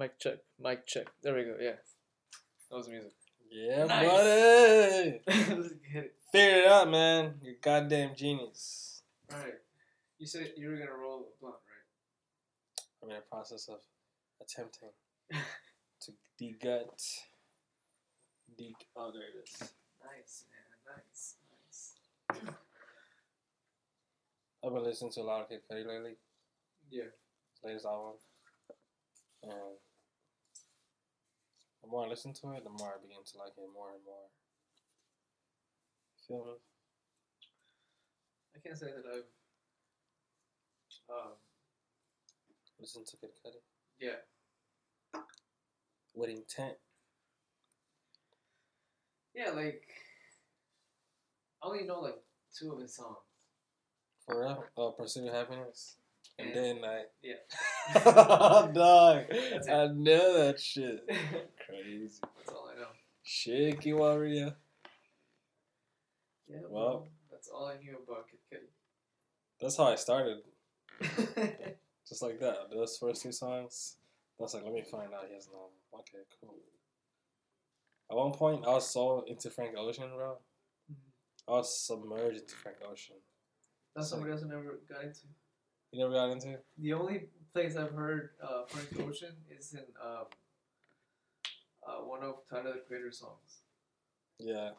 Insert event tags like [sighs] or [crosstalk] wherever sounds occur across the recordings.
Mic check. Mic check. There we go. Yeah. That was music. Yeah, Nice. buddy. [laughs] Let's get it. Out, man. You're goddamn genius. Alright. You said you were gonna roll a blunt, right? I'm in the process of attempting to degut. De- oh, there it is. Nice, man. Nice. Nice. I've been listening to a lot of Kid Cudi lately. Yeah. His latest album. And the more I listen to it, the more I begin to like it more and more. Feel me? I can't say that I've. Um. Listen to Kid Cudi Yeah. with intent. Yeah, like. I only know like two of his songs. For real? Oh, Pursuit of Happiness. And And- then I. Yeah. [laughs] Dog. I know that shit. [laughs] Crazy. That's all I know. Shaky Warrior. Yeah. Well. Well, that's all I knew about Kid That's how I started. [laughs] Just like that. Those first two songs. I was like, let me find out he has an album. Okay, cool. At one point, I was so into Frank Ocean, bro. I was submerged into Frank Ocean. That's So- somebody else I never got into. You never got into? The only place I've heard uh, Frank Ocean is in um, uh, one of Tyler the Creator songs. Yeah.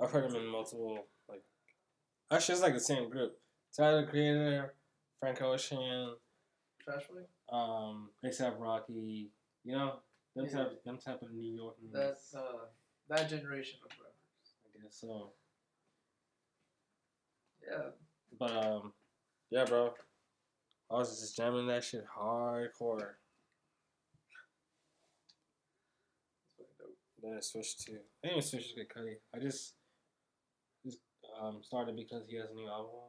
I've heard him in multiple, like, actually, it's like the same group. Tyler the Creator, Frank Ocean, Trash Boy? um, ASAP Rocky, you know, them Yeah. type, them type of New York. That's uh, that generation of rappers. I guess so. Yeah. But um, yeah, bro. I was just jamming that shit hardcore. That's fucking dope. Then I switched to. I didn't switch to Kid Cudi. I just just um started because he has a new album,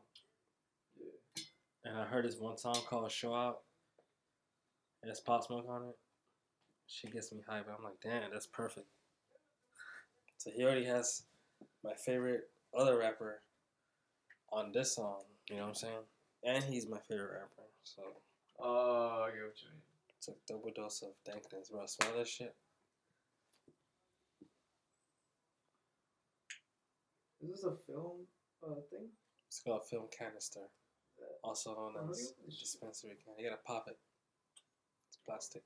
Yeah. and I heard this one song called "Show Out." It has Pop Smoke on it. She gets me hype. But I'm like, damn, that's perfect. So he already has my favorite other rapper on this song. You know what I'm saying? And he's my favorite rapper. So Oh, I get what you mean. it's a double dose of dankness, bro. Smell that shit. Is this a film uh, thing? It's called a film canister, also known as really? dispensary can. You gotta pop it. It's plastic.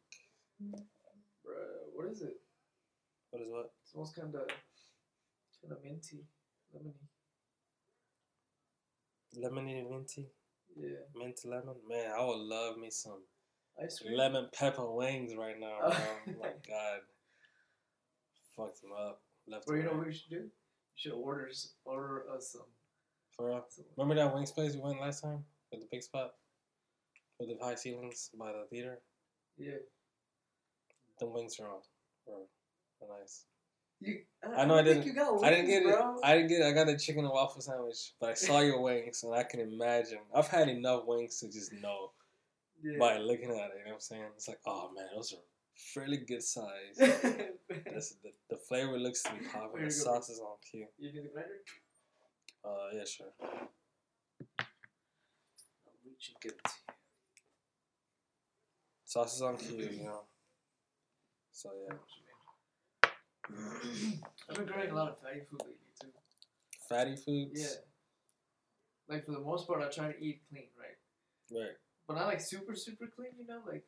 Bruh, what is it? What is what? It smells kind of, kind of minty, lemony. Lemony minty, Yeah. mint lemon. Man, I would love me some Ice cream. lemon pepper wings right now. Oh. my [laughs] god, fucked them up. Left Bro, you know what we should do? Should order order us some. For real. some Remember that wings place we went last time with the big spot, with the high ceilings by the theater. yeah. The wings are all were, were nice. You, I know I think didn't- You got wings, I didn't get bro. it. I didn't get. It. I got a chicken and waffle sandwich, but I saw your wings, and I can imagine. I've had enough wings to just know yeah. by looking at it. You know what I'm saying? It's like, oh man, those are fairly good size. [laughs] This, the, the flavor looks to be popping. The sauce is on cue. you need the grinder? Uh, yeah, sure. I'll reach and give it to Sauce is on cue, you know. So yeah, I've been growing a lot of fatty food lately too. fatty foods. Yeah. Like for the most part, I try to eat clean, right? Right. But not like super super clean, you know, like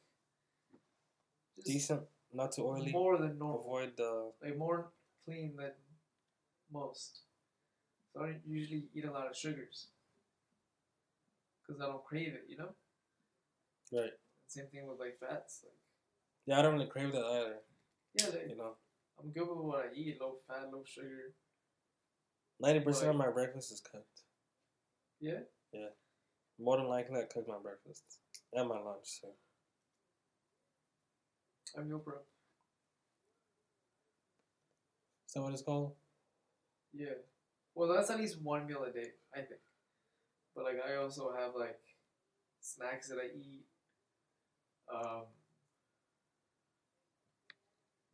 Decent, not too oily. more than normal. Avoid the. like more clean than most. So I don't usually eat a lot of sugars because I don't crave it, you know. Right. Same thing with like fats. Like Yeah, I don't really crave that either. yeah, like, You know, I'm good with what I eat: low fat, low sugar. ninety percent of my breakfast is cooked. Yeah. Yeah. More than likely, I cook my breakfast and my lunch too. I'm meal prep. Is that what it's called? Yeah. Well, that's at least one meal a day, I think. But like, I also have like snacks that I eat. Um.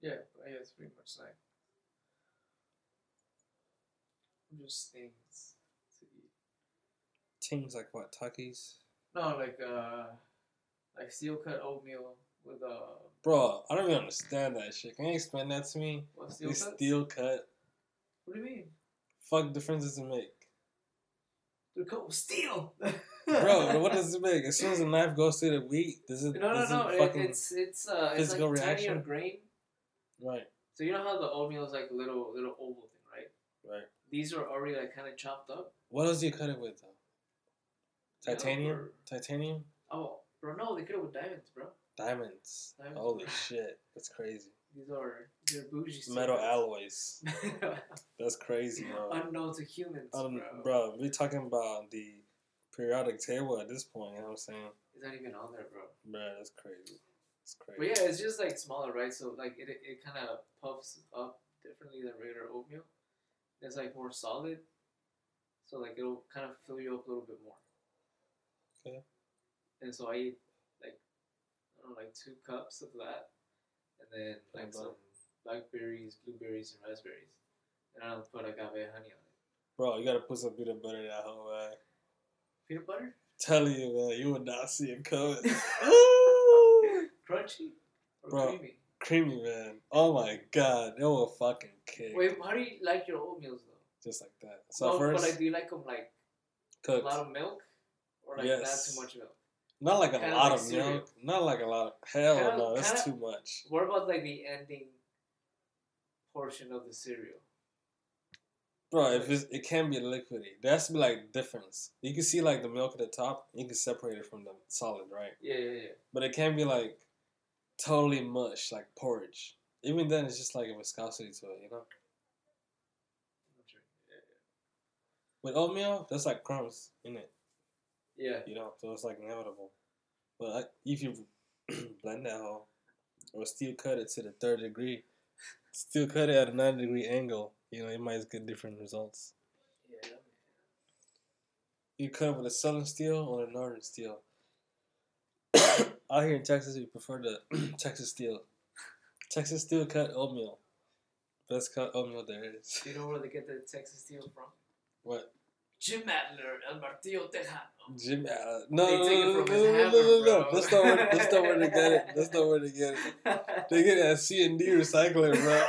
Yeah, but I guess pretty much snack. Just things to eat. Things like what? Tuckies? No, like uh, like steel cut oatmeal, with uh Bro, I don't even understand that shit. Can you explain that to me? what steel cuts? steel cut. What do you mean? Fuck the difference does it make? They're called steel. Bro, [laughs] what does it make? As soon as the knife goes through the wheat, does it? No, no, no. It It, fucking, it's it's uh it's physical like reaction? grain. right, So you know how the oatmeal is like a little little oval thing, right? right. These are already like kind of chopped up. What else do you cut it with though? Titanium, titanium, Oh, bro, no, they could have with diamonds, bro. Diamonds. Diamonds, Holy shit, that's crazy. These are they're bougie. Metal alloys. [laughs] That's crazy, bro. Unknown to humans, Um, bro. bro, we talking about the periodic table at this point. You know what I'm saying? It's not even on there, bro. Bro, that's crazy. It's But yeah, it's just like smaller, right? So like it it kind of puffs up differently than regular oatmeal. It's like more solid. So like it'll kind of fill you up a little bit more. Okay. And so I eat like I don't know, like two cups of that, and then like some blackberries, blueberries, and raspberries, and I'll put agave honey on it. Bro, you gotta put some peanut butter in that whole man. Peanut butter, Telling you, man, you would not see it coming. [laughs] [laughs] crunchy or Bro. creamy. Creamy, man. Oh my god, it will fucking kick. Wait, how do you like your oatmeals though? Just like that. So No, first, but like, do you like them like a lot of milk, or like Yes. not too much milk? Not like a kinda lot like of milk. Not like a lot of. Hell Kinda- no, that's kinda- too much. What about like the ending portion of the cereal? Bro, if it's, it can be liquidy, there has to be like difference. You can see like the milk at the top, you can separate it from the solid, right? Yeah, yeah, yeah. But it can't be like totally mush, like porridge. Even then, it's just like a viscosity to it, you know. With oatmeal, that's like crumbs in it, Yeah, you know. So it's like inevitable. But if you [clears throat] blend that whole, or steel cut it to the third degree, steel cut it at a ninety degree angle, you know, it might get different results. yeah. You cut with a southern steel or a northern steel. [coughs] Out here in Texas, we prefer the [clears throat] Texas steel. Texas steel cut oatmeal. Best cut oatmeal there is. Do you know where they get the Texas steel from? What? Jim Adler, El Martillo Tejano. Jim? Uh, no, They no, take it no, no, from no, his no, hammer, no, no, no. bro. That's not where. That's not where they get it. [laughs] That's not where they get it. They get it at C and D recycling, bro.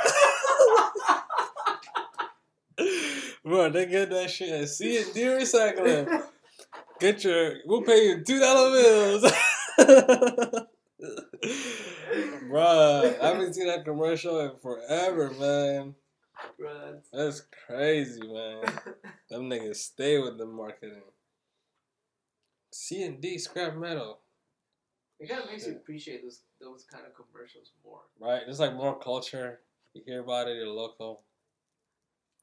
[laughs] bro, they get that shit at C and D recycling. Get your, we'll pay you two dollar bills. [laughs] Bruh, I haven't seen that commercial in forever, man. That's crazy, man. [laughs] Them niggas stay with the marketing. C and D scrap metal, it kind of makes you appreciate those those kind of commercials more. right? There's like more culture. You hear about it, you're local.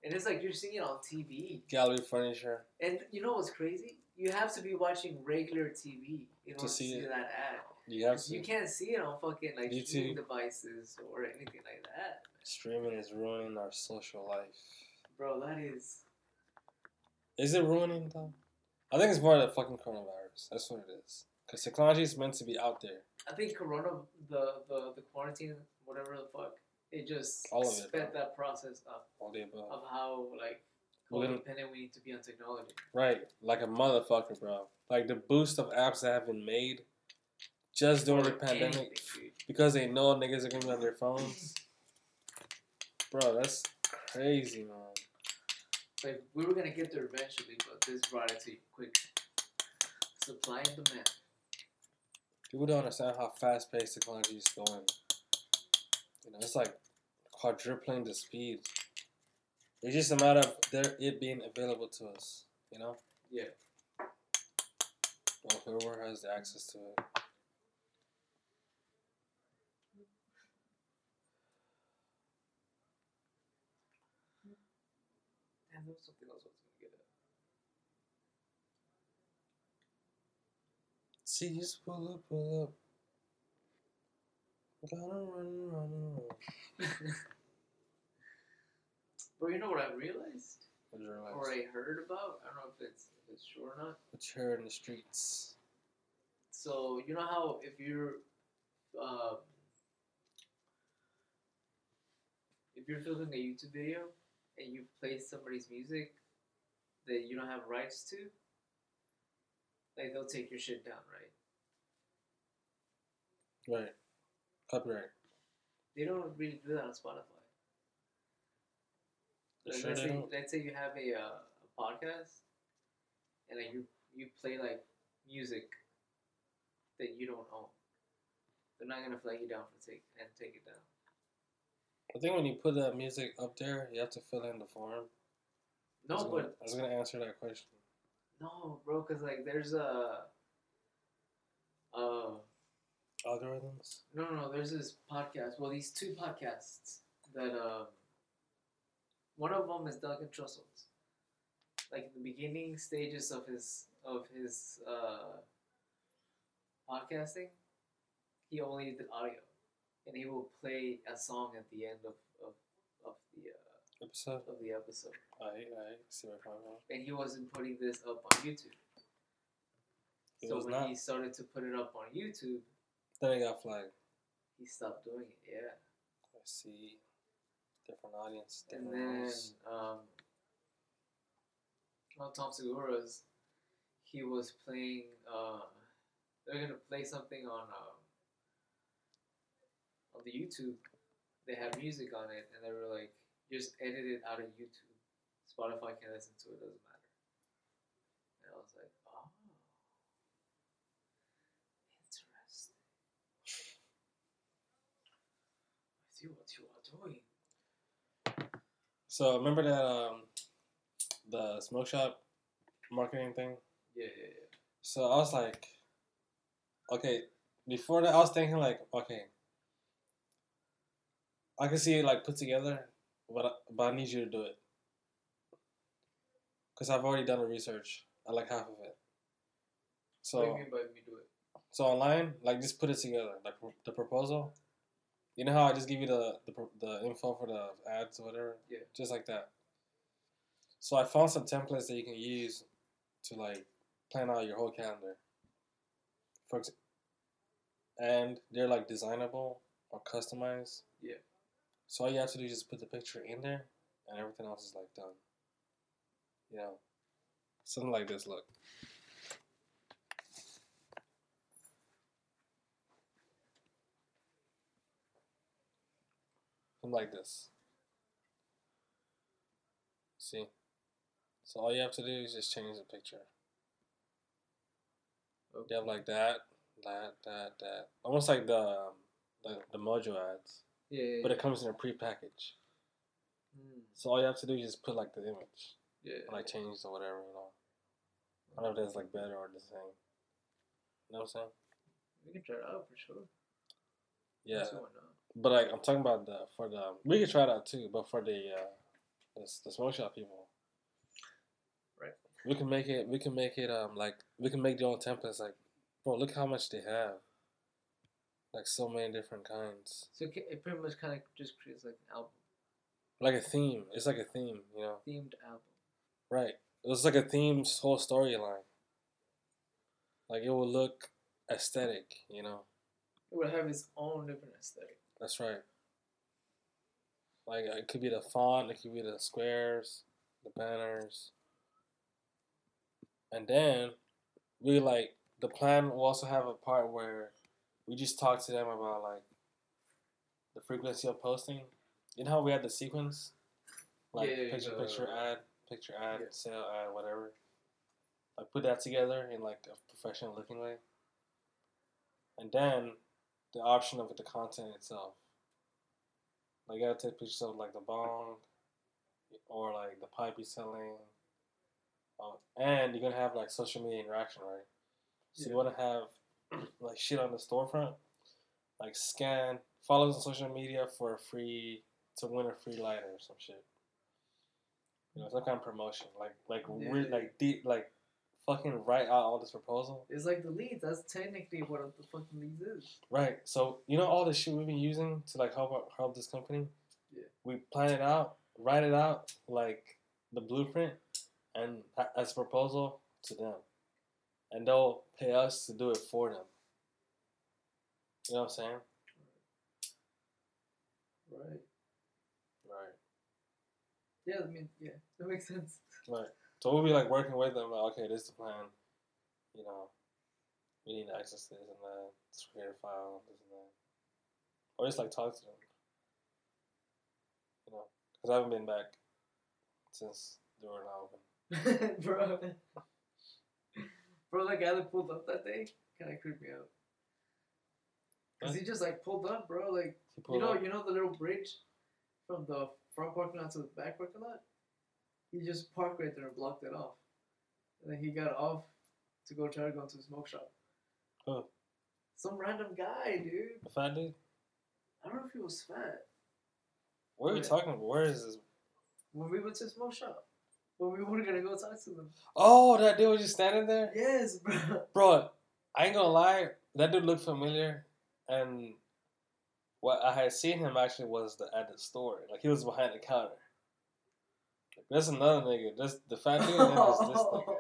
And it's like you're seeing it on TV. Gallery furniture. And you know what's crazy? You have to be watching regular TV in order to see see it. that ad. You have to. You can't see it on fucking like YouTube. streaming devices or anything like that. Streaming is ruining our social life. Bro, that is Is it ruining though? I think it's more the fucking coronavirus. That's what it is. Because technology is meant to be out there. I think Corona the the, the quarantine, whatever the fuck, it just All of sped bro. that process up All the above. of how like codependent we need to be on technology. Right, like a motherfucker, bro. Like the boost of apps that have been made just during the pandemic anything, because they know niggas are gonna be on their phones. Bro, that's crazy, man. Like we were gonna get there eventually, but this brought it to you quick. Supply and demand. People don't understand how fast paced technology is going. You know, it's like quadrupling the speed. It's just a matter of there it being available to us. You know, Yeah. Well, whoever has the access to it. Damn, there was something else I was gonna get at. See, just pull up, pull up. Gotta run, run, run. [laughs] Bro, you know what I realized What you realize? or I heard about? I don't know if it's if it's true or not. What you heard in the streets? So you know how if you're um, if you're filming a YouTube video and you play somebody's music that you don't have rights to, like they'll take your shit down, right? Right. Copyright. They don't really do that on Spotify. Like, sure let's say don't? let's say you have a, uh, a podcast, and like you you play like music that you don't own. They're not gonna flag you down for take and take it down. I think when you put that music up there, you have to fill in the form. I No, gonna, but I was gonna answer that question. no, bro, because like there's a uh Algorithms. no no no there's this podcast. Well, these two podcasts that um one of them is Duncan Trussell's. Like the beginning stages of his of his uh podcasting, he only did audio, and he will play a song at the end of of, of the uh, Episode. of the episode. I I see where you're and he wasn't putting this up on YouTube. So when not? he started to put it up on YouTube, Then it got flagged. he stopped doing it. Yeah, I see. Different audience. and Different then rules. um, on Tom Segura's, he was playing. Uh, they're gonna play something on um, on the YouTube. They had music on it, and they were like, "Just edit it out of YouTube. Spotify can listen to it. Doesn't matter." And I was like, "Oh, interesting. I see what you are doing." So remember that um, the smoke shop marketing thing. Yeah, yeah, yeah. So I was like, okay. Before that, I was thinking like, okay, I can see it like put together, but I, but I need you to do it because I've already done the research. I like half of it. So what do you mean by me do it? So online, like just put it together, like the proposal. You know how I just give you the the, the info for the ads or whatever. Yeah. Just like that. So I found some templates that you can use to like plan out your whole calendar. For ex- and they're like designable or customized. Yeah. So all you have to do is just put the picture in there, and everything else is like done. You know, something like this. Look. Something like this. See? So all you have to do is just change the picture. You have like that, that, that, that. Almost like the um, the, the Mojo ads. Yeah, yeah, But it comes in a pre-package. Mm, So all you have to do is just put like the image. yeah. Or like change or whatever, you know. I don't know if that's like better or the same. You know what I'm saying? We can try it out for sure. Yeah. So why not? But like I'm talking about the for the we can try it out too, but for the uh the, the smoke shop people. Right. We can make it we can make it um like we can make the own templates like bro look how much they have. Like so many different kinds. So it, pretty much kind of just creates like an album, Like a theme. It's like a theme, you know. themed album. Right. It was like a theme's whole storyline. Like it will look aesthetic, you know. It would have its own different aesthetic. That's right. Like it could be the font, it could be the squares, the banners. And then we like the plan will also have a part where we just talked to them about like the frequency of posting. You know how we had the sequence? Like Yeah, picture picture ad, picture ad, Yeah. sale ad, whatever. Like put that together in like a professional looking way. And then the option of the content itself. Like you gotta take pictures of like the bong or like the pipe you're selling. Um, and you're gonna have like social media interaction, right? So Yeah. you wanna have like shit on the storefront, like scan, follow us on social media for a free to win a free lighter or some shit. You know, some kind of promotion, like like re- like deep, like fucking write out all this proposal. It's like the leads. That's technically what the fucking leads is. Right. So you know all the shit we've been using to like help out- help this company. Yeah. We plan it out, write it out like the blueprint, and as a proposal to them, and they'll pay us to do it for them. You know what I'm saying? Right. Right. Yeah, I mean, yeah, that makes sense. Right. So we'll be like working with them. Like, okay, this is the plan. You know, we need to access this and that, this creator file, this and that. or just like talk to them. You know, because I haven't been back since they were not open. bro. Bro, that guy that pulled up that day kind of creeped me out. Cause he just like pulled up, bro. Like you know, up. you know the little bridge from the front parking lot to the back parking lot. He just parked right there and blocked it off, and then he got off to go try to go into the smoke shop. Who? Some random guy, dude. the fat dude. I don't know if he was fat. What are you Yeah. talking about? Where is this? When we went to the smoke shop, when we were gonna go talk to them. Oh, that dude was just standing there. Yes, bro. Bro, I ain't gonna lie, that dude looked familiar, and what I had seen him actually was the at the store. Like he was behind the counter. That's another nigga. This the fat dude. And there's this [laughs] nigga.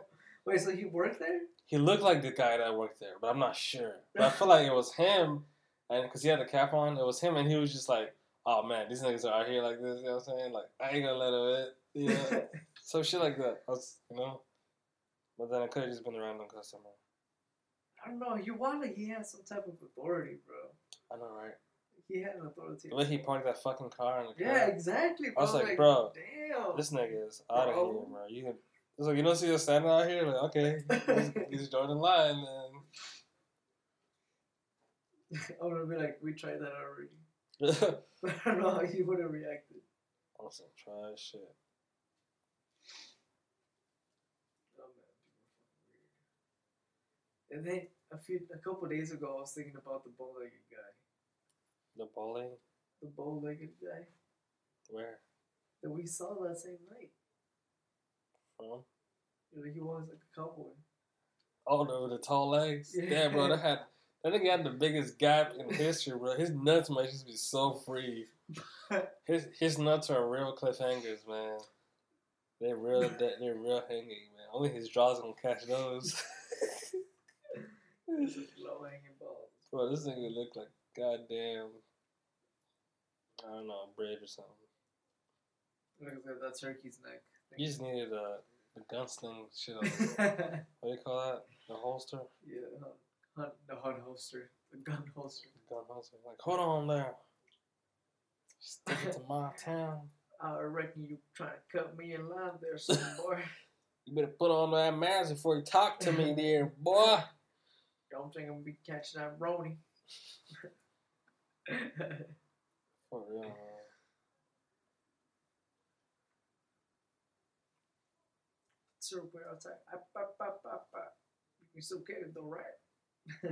Wait, so he worked there? He looked like the guy that worked there, but I'm not sure. But I feel [laughs] like it was him, and because he had the cap on, it was him, and he was just like, "Oh man, these niggas are out here like this." You know what I'm saying? Like I ain't gonna let him eh? in. Yeah, [laughs] so shit like that. Was, you know. But then it could have just been a random customer. I don't know. You want like he had some type of authority, bro. I know, right? He had an authority. Way he parked that fucking car in the Yeah, exactly. Bro. I was like, bro, damn. This nigga is out of here, bro. You can. It's like you don't see us standing out here. Like, okay, he's, [laughs] he's the line, and [laughs] I'm gonna be like, we tried that already. But [laughs] I don't know how he would have reacted. some trash shit. Oh man, people are fucking weird. And then a few, a couple days ago, I was thinking about the bow-legged guy. The bowling, The bow-legged guy where that we saw that same night. from? You know, he was like a cowboy. Oh, with the tall legs. Yeah. Yeah, bro. That had [laughs] that nigga had the biggest gap in history, bro. His nuts might just be so free. [laughs] His his nuts are real cliffhangers, man. They're real. [laughs] They're they're real hanging, man. Only his jaws gonna catch those. this is Low-hanging balls. Bro, this nigga look like goddamn. I don't know, bridge or something. Look at that, turkey's neck. You just needed a the gunsling shit. On, [laughs] what do you call that? The holster, hunt, hunt, the hunt holster, the gun holster. The gun holster. Like, hold on there. Stick it to my [laughs] town. I reckon you trying to cut me in line there, son boy. [laughs] You better put on that mask before you talk to me, [laughs] there, boy. Don't think I'm gonna be catching that brony. For real, man. Sir, we're outside. Up, up, up, up, up. You still get it though, right? [laughs]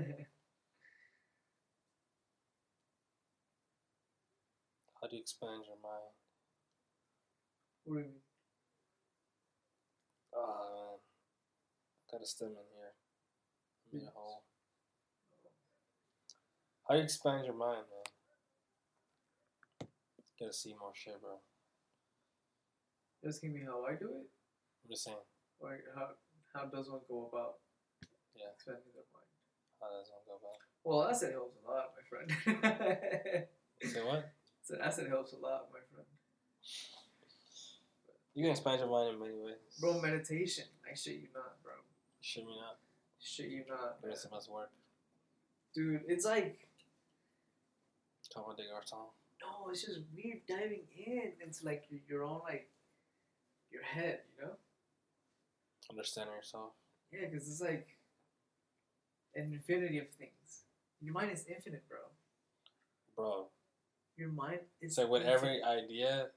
How do you expand your mind? what do you mean? Uh, oh man, got a stem in here. Made a hole. How do you expand your mind, man? Gotta see more shit, bro. You asking me how I do it, I'm just saying, Like, how how does one go about Yeah. expanding their mind? How does one go? Well, acid helps a lot, my friend. [laughs] Say what? so acid helps a lot, my friend. You can expand your mind in many ways. Bro, meditation. I shit you not, bro. Should we not? Shit you not, man. rest of work. dude. It's like Talk about dig our song. no, it's just weird diving in into like your, your own like your head, you know? Understanding yourself. Yeah, because it's like an infinity of things. Your mind is infinite, bro. Bro, Your mind is it's like with infinite. every idea,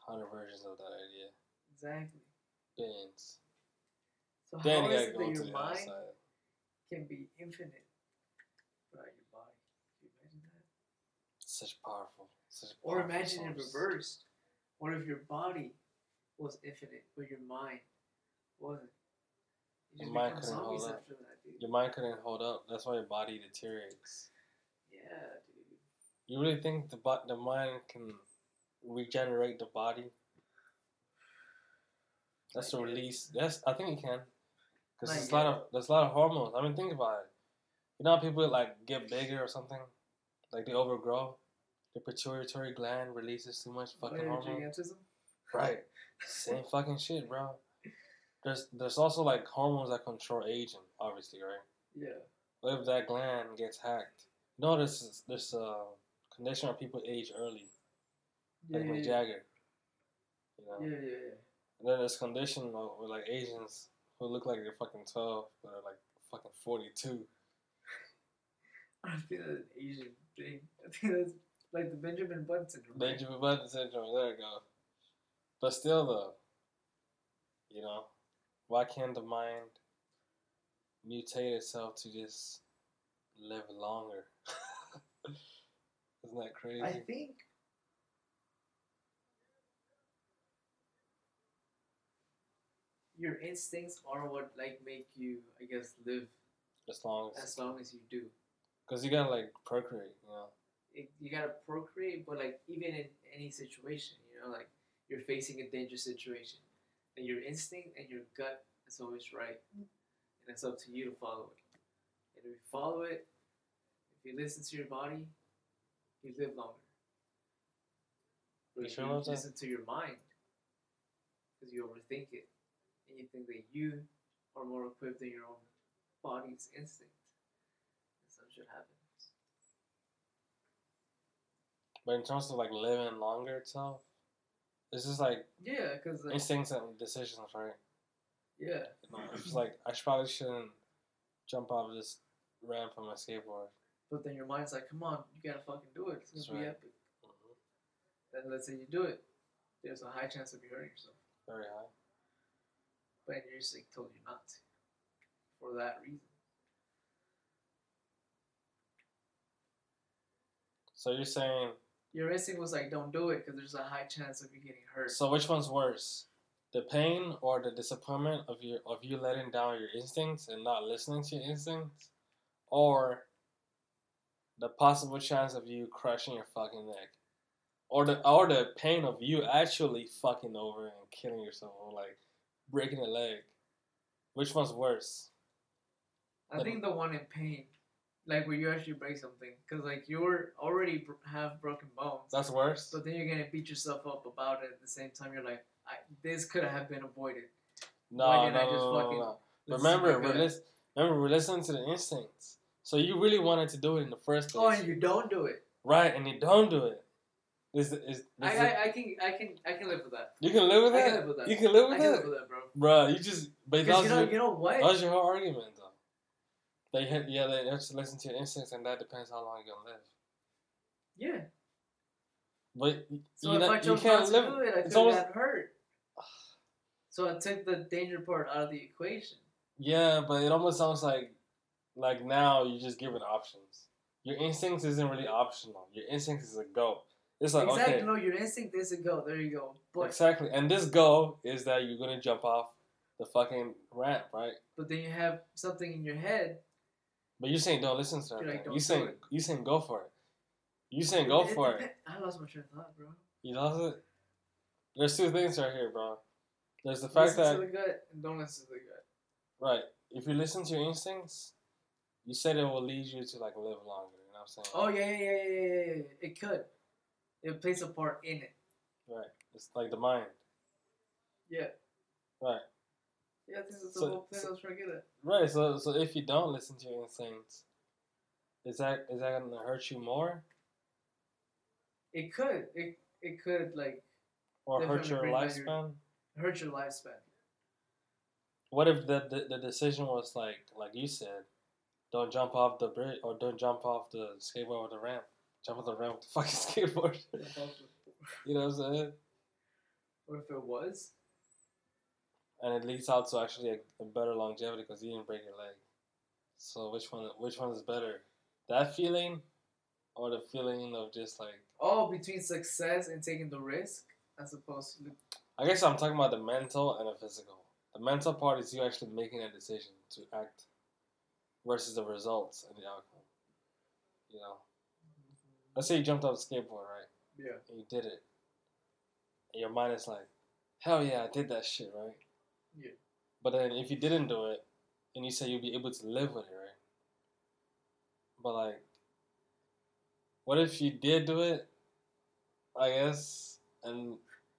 hundred versions of that idea. exactly. Billions. So Then how is it that your mind outside. can be infinite, but your body? Can you imagine that? Such powerful. Such Or powerful imagine it source. reversed. What if your body was infinite, but your mind wasn't? You Your mind couldn't hold up. that. Your mind couldn't hold up. That's why your body deteriorates. Yeah, dude. You really think the bo- the mind can regenerate the body? That's the release. That's I think it can. Cause there's a lot of there's a lot of hormones. I mean, think about it. You know how people like get bigger or something, like they overgrow. The pituitary gland releases too much fucking Or hormone. Right. [laughs] Same fucking shit, bro. There's there's also like hormones that control aging, obviously, right? Yeah. What if that gland gets hacked? No, there's this uh condition where people age early, Yeah, like yeah, Mick. Jagger. You know. yeah, yeah, yeah. And then there's condition with like Asians who look like they're fucking twelve, but are like fucking forty two. [laughs] I think that's an Asian thing. [laughs] I think that's like the Benjamin Button syndrome. Benjamin Button syndrome. There you go. But still, though, you know, why can't the mind mutate itself to just live longer? [laughs] Isn't that crazy? I think your instincts are what like make you, I guess, live as long as as long as you do. because you gotta like procreate, you know. It, you gotta procreate, but like even in any situation, you know, like you're facing a dangerous situation, and your instinct and your gut is always right, and it's up to you to follow it. And if you follow it, if you listen to your body, you live longer. But if you listen to your mind, because you overthink it, and you think that you are more equipped than your own body's instinct, then some shit happens. But in terms of like living longer itself, it's just like Yeah, because like, instincts and decisions, right? yeah, it's just like I should probably shouldn't jump off this ramp on my skateboard. but then your mind's like, come on, you gotta fucking do it. It's That's gonna be right. epic. Mm-hmm. Then let's say you do it, there's a high chance of you hurting yourself, Very high. but your instinct told you not to, for that reason. So you're saying Your instinct was like, don't do it because there's a high chance of you getting hurt. so which one's worse? The pain or the disappointment of your of you letting down your instincts and not listening to your instincts? Or the possible chance of you crushing your fucking neck? Or the or the pain of you actually fucking over and killing yourself or like breaking a leg. Which one's worse? I think the one in pain, like where you actually break something, because like you're already br- have broken bones, That's worse? but then you're gonna beat yourself up about it at the same time. You're like, I, this could have been avoided. No, Why no, didn't I no, just no, no, fucking no. listen Remember, we're lis- remember, we're listening to the instincts. So you really wanted to do it in the first oh, place Oh, and you don't do it. right? And you don't do it. Is is, is I, I, I can I can I can live with that. you can live with I that? can live with that. You can live I with can that, live with that, bro. bro. You just but that was, you know your, you know what? that was your whole argument, though. They hit, yeah, they have to listen to your instincts, and that depends how long you're gonna live. Yeah. But So you, I you can't live. it, I it's could almost- have hurt. [sighs] So I took the danger part out of the equation. Yeah, but it almost sounds like like now you're just given options. Your instincts isn't really optional. Your instincts is a go. It's like exactly. okay, No, your instinct is a go. There you go. But exactly. And this go is that you're gonna jump off the fucking ramp, right? but then you have something in your head. But you saying don't listen to that. Like. You saying it." you saying go for it. You saying go It for it. depen- I lost my train of thought, bro. You lost it. There's two things right here, bro. There's the fact that listen that to the gut and don't listen to the gut. right, if you listen to your instincts, you said it will lead you to like live longer. You know what I'm saying? Oh yeah, yeah, yeah, yeah. yeah. It could. It plays a part in it. Right. It's like the mind. Yeah. Right. Yeah, I think that's the So- whole thing so- I was trying to get at. Right. So so if you don't listen to your instincts, is that is that gonna hurt you more It could. It it could like or hurt your down your- lifespan? hurt your lifespan. What if the, the the decision was like like you said, don't jump off the bridge or don't jump off the skateboard or the ramp. Jump off the ramp with the [laughs] fucking skateboard. you know what I'm saying? What if it was? And it leads out to actually a, a better longevity because you didn't break your leg. So which one which one is better? That feeling or the feeling of just like Oh, between success and taking the risk, as opposed to I guess I'm talking about the mental and the physical. The mental part is you actually making a decision to act versus the results and the outcome. You know, mm-hmm. let's say you jumped off a skateboard, right? yeah. And you did it. And your mind is like, hell yeah, I did that shit, right? Yeah. But then if you didn't do it, and you say you'll be able to live with it, right? But like, what if you did do it? I guess, and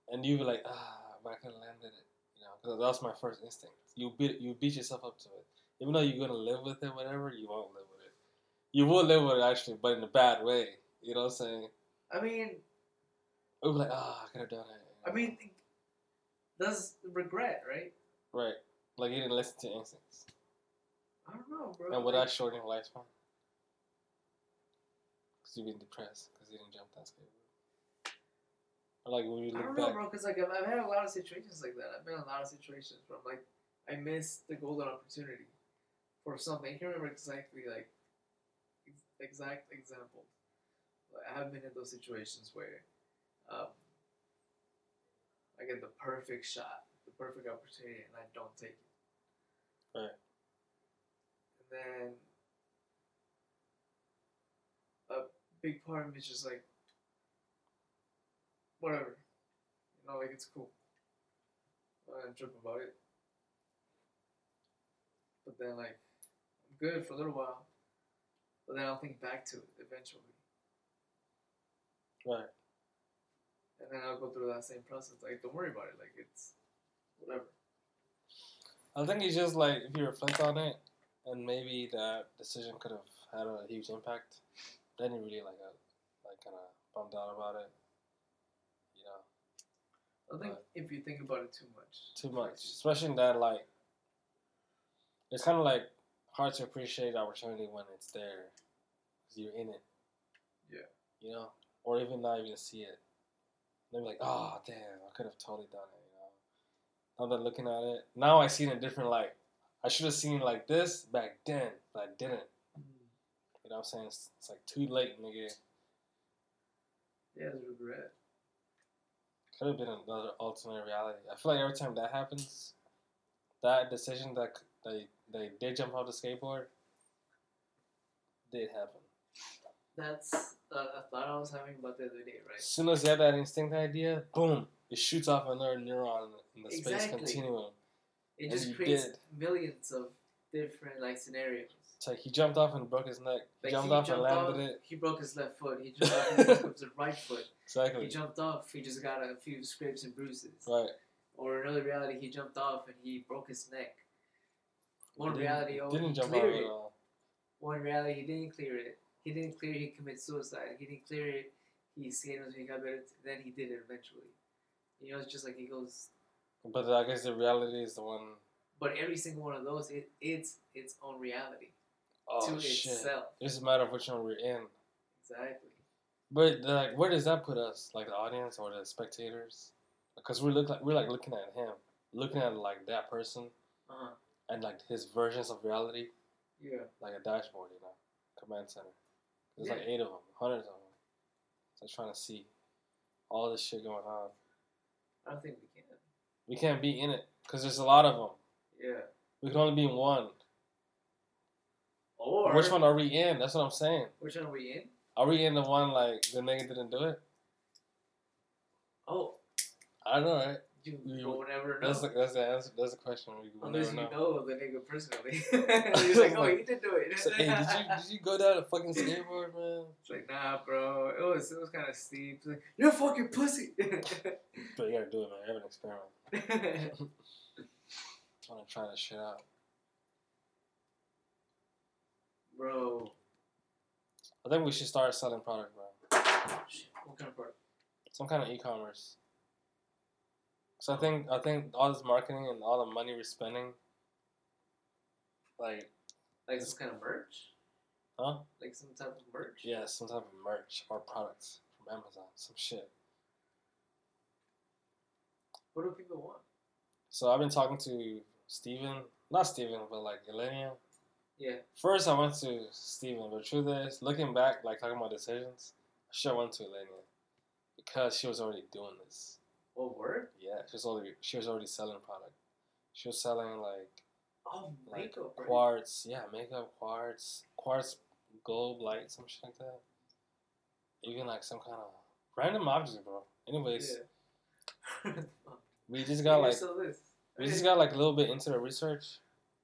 and you were like, ah, but I could have landed it, you know, because that was my first instinct. You beat you beat yourself up to it, even though you're gonna live with it, whatever. You won't live with it. You will live with it actually, but in a bad way. You know what I'm saying? I mean, We'd be like, ah, I could have done it. I mean, that's regret, right? Right. Like you didn't listen to instincts. I don't know, bro. And would like, that shorten your lifespan? Because you've been depressed because you didn't jump that skateboard. Or like when you look I don't know, back, bro, because like I've, I've had a lot of situations like that. I've been in a lot of situations where I'm like, I missed the golden opportunity for something. I can't remember exactly like ex- exact example. But I have been in those situations where um, I get the perfect shot, perfect opportunity, and I don't take it. Right. And then a big part of me is just like, whatever. You know, like it's cool. I don't trip about it. But then, like, I'm good for a little while. But then I'll think back to it eventually. right? And then I'll go through that same process. Like, don't worry about it. Like, it's whatever. I think it's just like if you reflect on it, and maybe that decision could have had a huge impact. Then you really like, uh, like kind of bummed out about it. You know, I think Right. if you think about it too much. too much, especially in that like. It's kind of like hard to appreciate the opportunity when it's there, because you're in it. Yeah. You know, or even not even see it. They're like, oh damn, I could have totally done it. Now that looking at it, now I see it in a different light. I should have seen it like this back then, but I didn't. Mm. You know what I'm saying? It's, it's like too late, nigga. Yeah, it's regret. Could have been another alternate reality. I feel like every time that happens, that decision that they they did jump off the skateboard did happen. That's uh, a thought I was having about the other day, right? As soon as you have that instinct idea, boom, it shoots off another neuron in the space Exactly. continuum. It just creates did. millions of different like scenarios. It's like he jumped off and broke his neck. Like jumped he off jumped and landed off, it. he broke his left foot. He jumped off and broke his [laughs] right foot. Exactly. He jumped off, he just got a few scrapes and bruises. Right. Or another reality, he jumped off and he broke his neck. One Didn't- reality, oh, didn't he jump off at all. One reality, he didn't clear it. He didn't clear he committed suicide. He didn't clear it, he skated until he got better. Then he did it eventually. You know, it's just like he goes. But I guess the reality is the one But every single one of those, it, it's its own reality oh to shit. itself. It's a matter of which one we're in. Exactly. But like, where does that put us? Like the audience or the spectators? Because we look like we're like looking at him, looking at like that person Uh huh. and like his versions of reality, Yeah. like a dashboard, you know, command center. There's like eight of them, hundreds of them. So trying to see all this shit going on. I don't think we can. We can't be in it because there's a lot of them. Yeah. We can only be in one. Or Which one are we in? That's what I'm saying. Which one are we in? Are we in the one like the nigga didn't do it? Oh, I don't know, right? You You- will never know. That's the that's the answer. That's the question. We will Unless never you know. know the nigga personally. [laughs] [laughs] He's like, oh, he did do it. So, hey, did you did you go down a fucking skateboard, man? It's like, nah, bro. It was it was kind of steep. It's like, you're a fucking pussy. [laughs] But you gotta do it, man. Have an experiment. I wanna try this shit out. bro. I think we should start selling product, bro. What kind of part? Some kind of e-commerce. So I think I think all this marketing and all the money we're spending, like, Like some kind of merch? huh? Like some type of merch? Yeah, some type of merch or products from Amazon, some shit. What do people want? So I've been talking to Steven, not Steven, but like Elenia. Yeah. First, I went to Steven, but truth is, looking back, like talking about decisions, I should have went to Elenia because she was already doing this. What word? Yeah, she was already she was already selling product. She was selling like Oh, like makeup, right? quartz, yeah, makeup quartz, quartz globe light, some shit like that. Even like some kind of random object, bro. Anyways, Yeah. [laughs] we just got like we just got like a little bit into the research,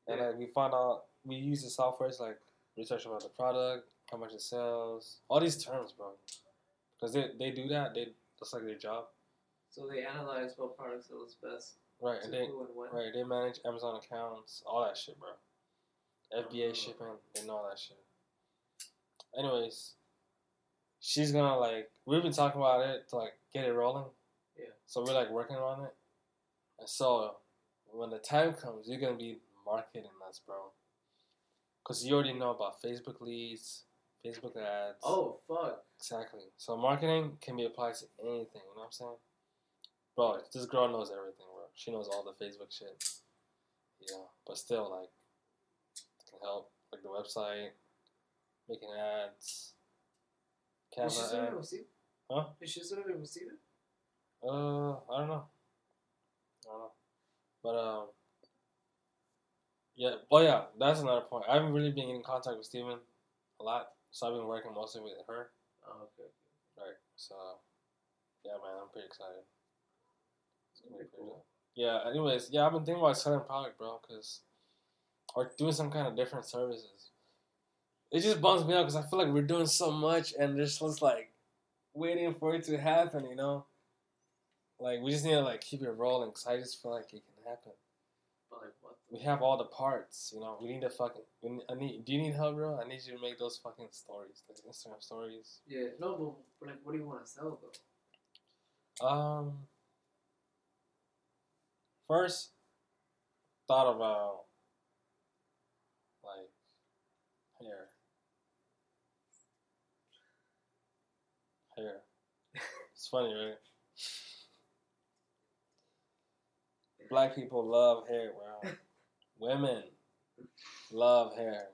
and Yeah. like we found out we use the software to like research about the product, how much it sells, all these terms, bro. Because they they do that, they that's like their job, So they analyze what product sells best right? And they and right they manage Amazon accounts, all that shit, bro. FBA Oh. Uh-huh. shipping, they know all that shit. Anyways, she's gonna like we've been talking about it to like get it rolling. Yeah. So we're like working on it, and so when the time comes, you're gonna be marketing us, bro. Cause you already know about Facebook leads, Facebook ads. Oh fuck. Exactly. So marketing can be applied to anything. You know what I'm saying? Bro, this girl knows everything, bro. She knows all the Facebook shit. Yeah, but still, like, can help. Like the website, making ads, Is she still in ad. Huh? Is she still Hermosillo? Uh, I don't know. I don't know. But um, yeah. Well, yeah. That's another point. I haven't really been in contact with Steven a lot, so I've been working mostly with her. Oh, okay. Right. So, yeah, man, I'm pretty excited. It's gonna be Very pretty cool. Yeah. Anyways, yeah, I've been thinking about selling product, bro, cause or doing some kind of different services. It just bums me out because I feel like we're doing so much and there's just like waiting for it to happen, you know. Like we just need to like keep it rolling because I just feel like it can happen. But like what? We have all the parts, you know. We need to fucking. We need, I need. Do you need help, bro? I need you to make those fucking stories, like Instagram stories. Yeah. No, but, but like, what do you want to sell though? Um. First, thought about like hair. Hair. [laughs] It's funny, right? Black people love hair, bro. [laughs] Women love hair.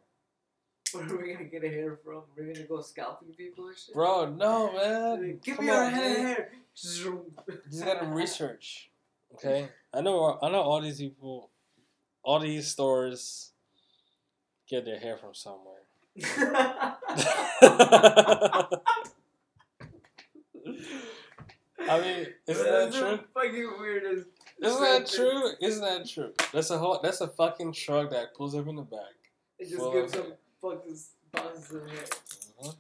Where are we gonna get a hair from? We're gonna go scalping people and shit. Bro, no, man. Give Come me your hair. You just gotta research. Okay, I know. I know all these people, all these stores get their hair from somewhere. [laughs] I mean, isn't that That's true? Fucking weird as. Isn't that true? Isn't that true? That's a whole. That's a fucking truck that pulls up in the back, It just gives them fucking boxes of hair. Mhm.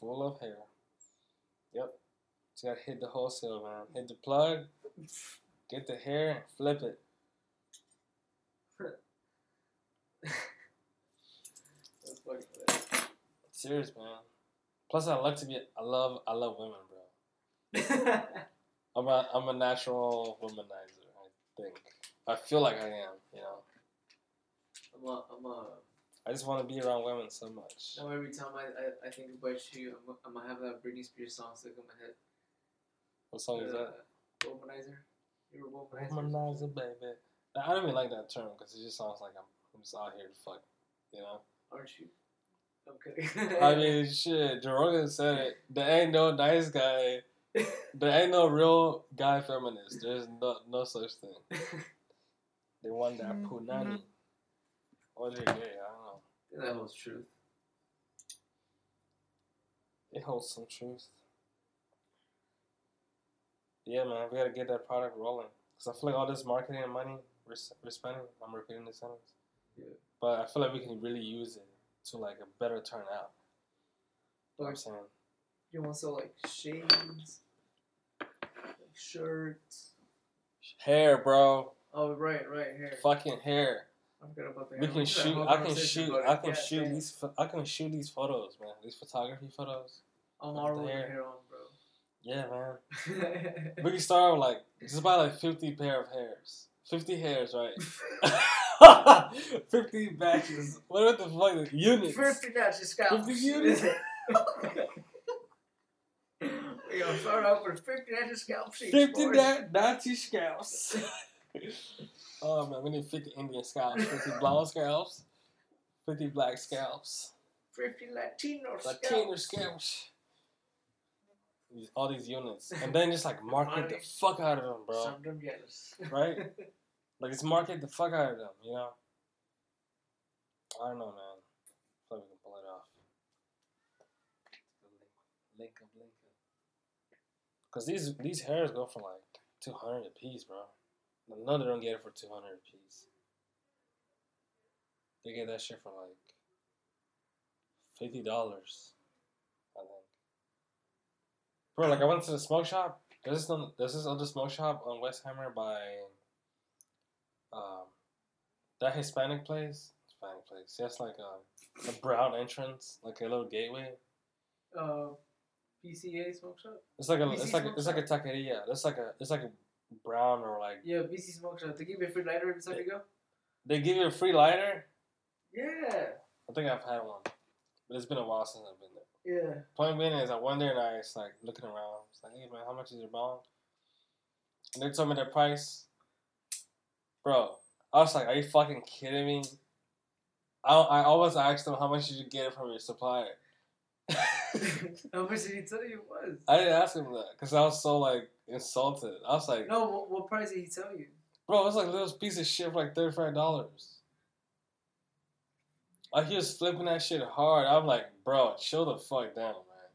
full of hair. Yep. So you gotta hit the wholesale, man. Hit the plug, [laughs] get the hair, and flip it. That's [laughs] fucking. Serious, man. Plus, I like to be. I love. I love women, bro. [laughs] I'm a. I'm a natural womanizer. I think. I feel like I am. You know. I'm a, I'm a, I just want to be around women so much. now every time I, I, I think about you, I'm, I'm gonna have that Britney Spears song stuck in my head. What song is that? Womanizer. You're a womanizer. Womanizer, baby. I don't even like that term because it just sounds like I'm, I'm just out here to fuck. You know. Aren't you? I'm. I [laughs] mean, shit. Joe Rogan said it. There ain't no nice guy. There ain't no real guy feminist. There's no no such thing. They want that mm-hmm. punani. Or they're gay. I don't know. that holds truth. It holds some truth. Yeah, man, we gotta get that product rolling. Cause I feel like all this marketing and money we're, we're spending. I'm repeating the sentence. Yeah. But I feel like we can really use it to like a better turnout. What I'm saying? you want to sell like shades, like shirts. Hair, bro. Oh right, right hair. Fucking hair. I forgot about that. We can should have a shoot. I can shoot. I can Yeah, shoot damn. these. I can shoot these photos, man. These photography photos. Oh, I'm all the hair. hair on, Yeah, man. [laughs] We can start with like just buy like fifty pair of hairs. Fifty hairs, right? [laughs] Fifty batches. What the fuck? Units. Fifty natural scalps. 50 units? [laughs] We're gonna start out with fifty natural scalp sheets. Fifty da- Nazi scalps. oh man, we need fifty Indian scalps. Fifty blonde scalps. Fifty black scalps. Fifty Latino, Latino scalps. scalps. All these units, and then just like [laughs] market the fuck out of them, bro. Some of them jealous. Right? [laughs] Like just market the fuck out of them, you know. I don't know, man. I feel like we can pull it off. Link up, link up. Cause these these hairs go for like two hundred a piece, bro. No, they don't get it for two hundred a piece. They get that shit for like fifty dollars. Bro, like I went to the smoke shop. There's this one- there's this other smoke shop on West Hammer by um that Hispanic place. Hispanic place. It's like a, a brown entrance, like a little gateway. Uh, PCA smoke shop. It's like a BC it's like it's like a taqueria. It's like a it's like a brown or like Yeah, BC smoke shop. They give you a free lighter every time you go. they give you a free lighter. Yeah. I think I've had one, but it's been a while since I've been. Yeah. Point being is, I there and I was like looking around. It's like, hey man, how much is your bong? And they told me their price. Bro, I was like, are you fucking kidding me? I I always asked them how much did you get it from your supplier. [laughs] How much did he tell you it was? I didn't ask him that because I was so like insulted. I was like, No, what, what price did he tell you? bro, it was like a little piece of shit for like thirty five dollars. Like he was flipping that shit hard. I'm like, bro, chill the fuck down, man.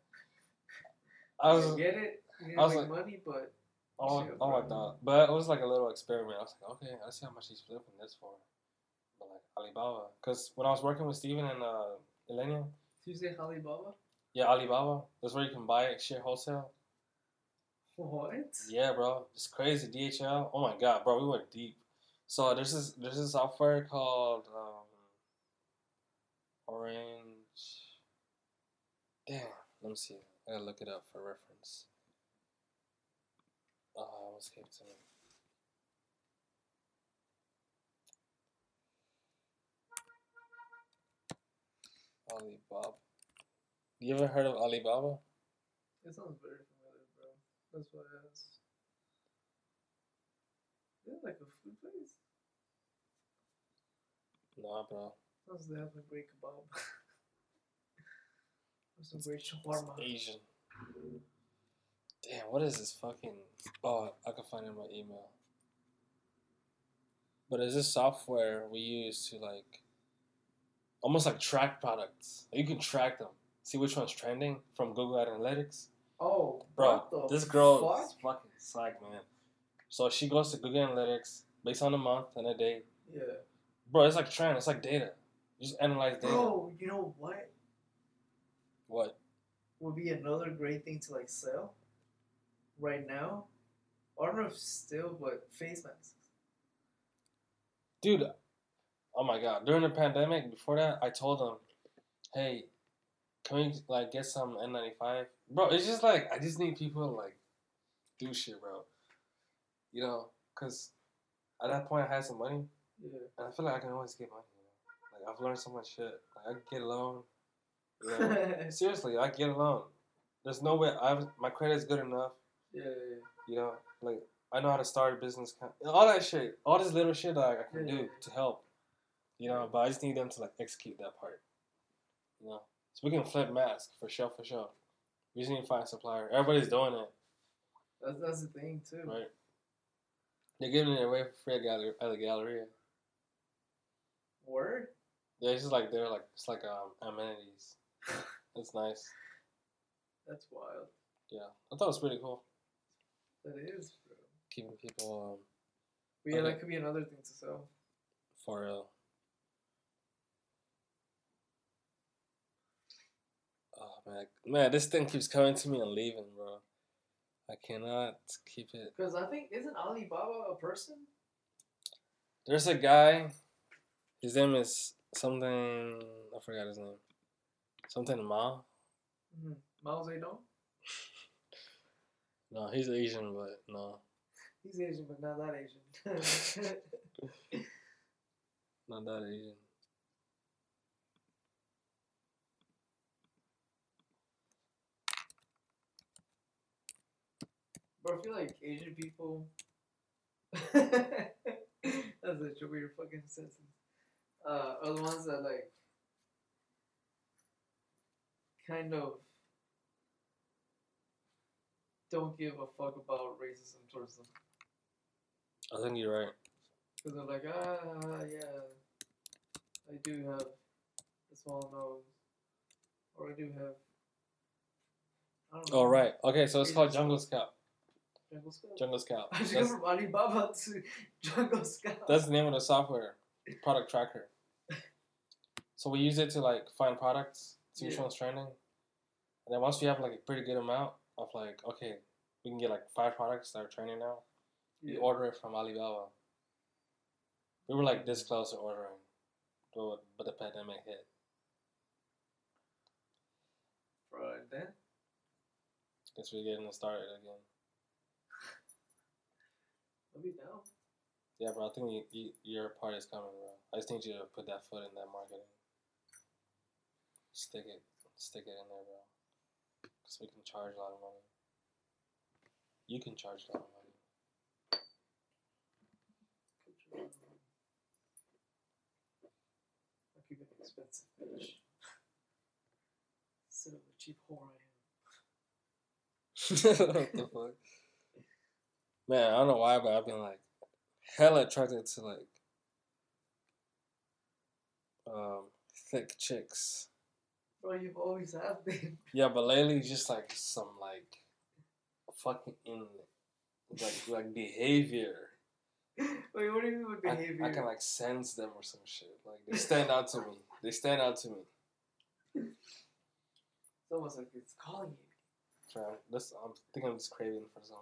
I was get it. I was like- money, but Oh, Shit, oh my god! But it was like a little experiment. I was like, okay, I see how much he's flipping this for. But like Alibaba, because when I was working with Steven and uh, Elenia, did you say Alibaba? yeah, Alibaba, that's where you can buy shit wholesale. What? Yeah, bro, it's crazy. DHL. Oh my god, bro, we went deep. So there's this there's this software called um, Orange. Damn, let me see. I gotta look it up for reference. Uh, what's came to me? Alibaba. You ever heard of Alibaba? It sounds very familiar, bro. That's why I asked. Is it like a food place? Nah, bro. Sounds like they have a great kebab. Or some great shawarma. Asian. Damn, what is this fucking? Oh, I can find it in my email. But it's this software we use to like, almost like track products. You can track them, see which one's trending from Google Analytics. Oh, Bro, what the this girl fuck? is fucking psych, man. So she goes to Google Analytics based on the month and a day. Yeah. Bro, it's like trend. It's like data. Just analyze data. Bro, you know what What? would be another great thing to like sell right now? I don't know if still, but face masks. dude oh my god during the pandemic before that i told them hey can we like get some n95 bro it's just like i just need people to like do shit bro you know because at that point i had some money Yeah. and i feel like i can always get money like i've learned so much shit like i can get a loan you know [laughs] seriously i get a loan there's no way i my credit's good enough yeah, yeah, you know, like I know how to start a business, all that shit, all this little shit that I can Yeah, do yeah. to help, you know. But I just need them to like execute that part, you know. So we can flip masks for sure, for sure. We just need to find a supplier. Everybody's doing it, That's, that's the thing too. right? They're giving it away for free at, Gallery, at the Galleria. Word? Yeah, it's just like they're like it's like um amenities. [laughs] It's nice. That's wild. Yeah, I thought it was pretty cool. That is, bro. Keeping people um But yeah, Okay. that could be another thing to sell. for real. Oh man, man, this thing keeps coming to me and leaving, bro. I cannot keep it. Because I think, isn't Alibaba a person? There's a guy. His name is something. I forgot his name. Something Ma. Mm-hmm. Mao Zedong? [laughs] No, he's Asian, but no, He's Asian, but not that Asian. [laughs] [laughs] not that Asian. but I feel like Asian people. That's such a weird fucking sentence. Uh, are the ones that like kind of don't give a fuck about racism towards them. I think you're right. Because they're like, ah, yeah, I do have a small nose. Or I do have. I don't. Oh right. Okay, so it's called Jungle Scout. Jungle Scout? Jungle Scout. [laughs] I should go from Alibaba to Jungle Scout. that's the name of the software. Product tracker. So we use it to like find products, see which Yeah. one's trending, and then once we have like a pretty good amount of like, okay, we can get like five products that are trending now. We order it from Alibaba. We were like this close to ordering, but but the pandemic hit. And then Guess we're getting started again. I'll be down. Yeah, bro. I think you, you, your part is coming, bro. I just need you to put that foot in that marketing. Stick it, stick it in there, bro. Cause we can charge a lot of money. You can charge a lot of money. I'll keep it expensive, bitch. Instead of the cheap whore I am. [laughs] what the fuck? Man, I don't know why, but I've been like hella attracted to like um thick chicks. Bro, you've always have been. [laughs] Yeah, but lately just like some like fucking in like like behavior. Wait, what do you mean with I, behavior? I can like sense them or some shit. Like they stand out to me. They stand out to me. It's almost like it's calling you. I'm, this, I'm thinking I'm just craving for some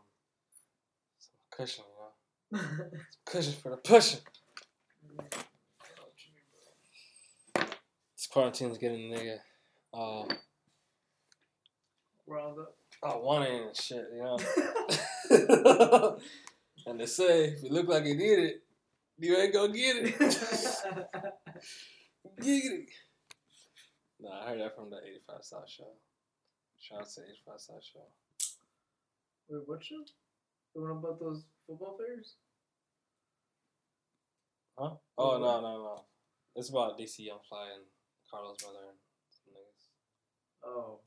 some cushion, you know, some cushion for the pushing. This quarantine's getting nigga uh, all Round up. all wanted and shit, you know. [laughs] [laughs] and they say if you look like you need it, you ain't gonna get it. [laughs] Giggity. Nah, I heard that from the 85 South show. Shout out to 85 South show. Wait, what show? The one about those football players? Huh? Oh no no no! It's about DC Young Fly and Karlous brother and some niggas. Oh.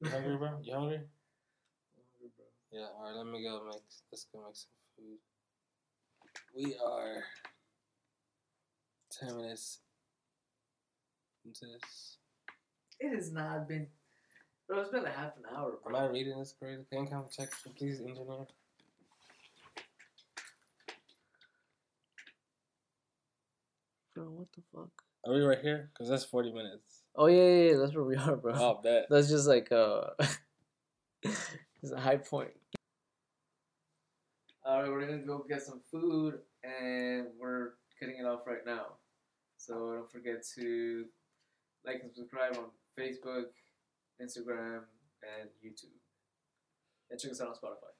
You hungry, bro? You hungry? hungry, bro. Yeah. All right. Let me go make. Let's go make some food. We are ten minutes into this. It has not been. Bro, it's been a half an hour, Am. I reading this correctly? Can you come check, please, engineer? Bro, what the fuck? Are we right here? Cause that's forty minutes. Oh, yeah, yeah, yeah. That's where we are, bro. Oh, bet. That's just like, uh. [laughs] it's a high point. Alright, we're gonna go get some food and we're cutting it off right now. So don't forget to like and subscribe on Facebook, Instagram, and YouTube. And check us out on Spotify.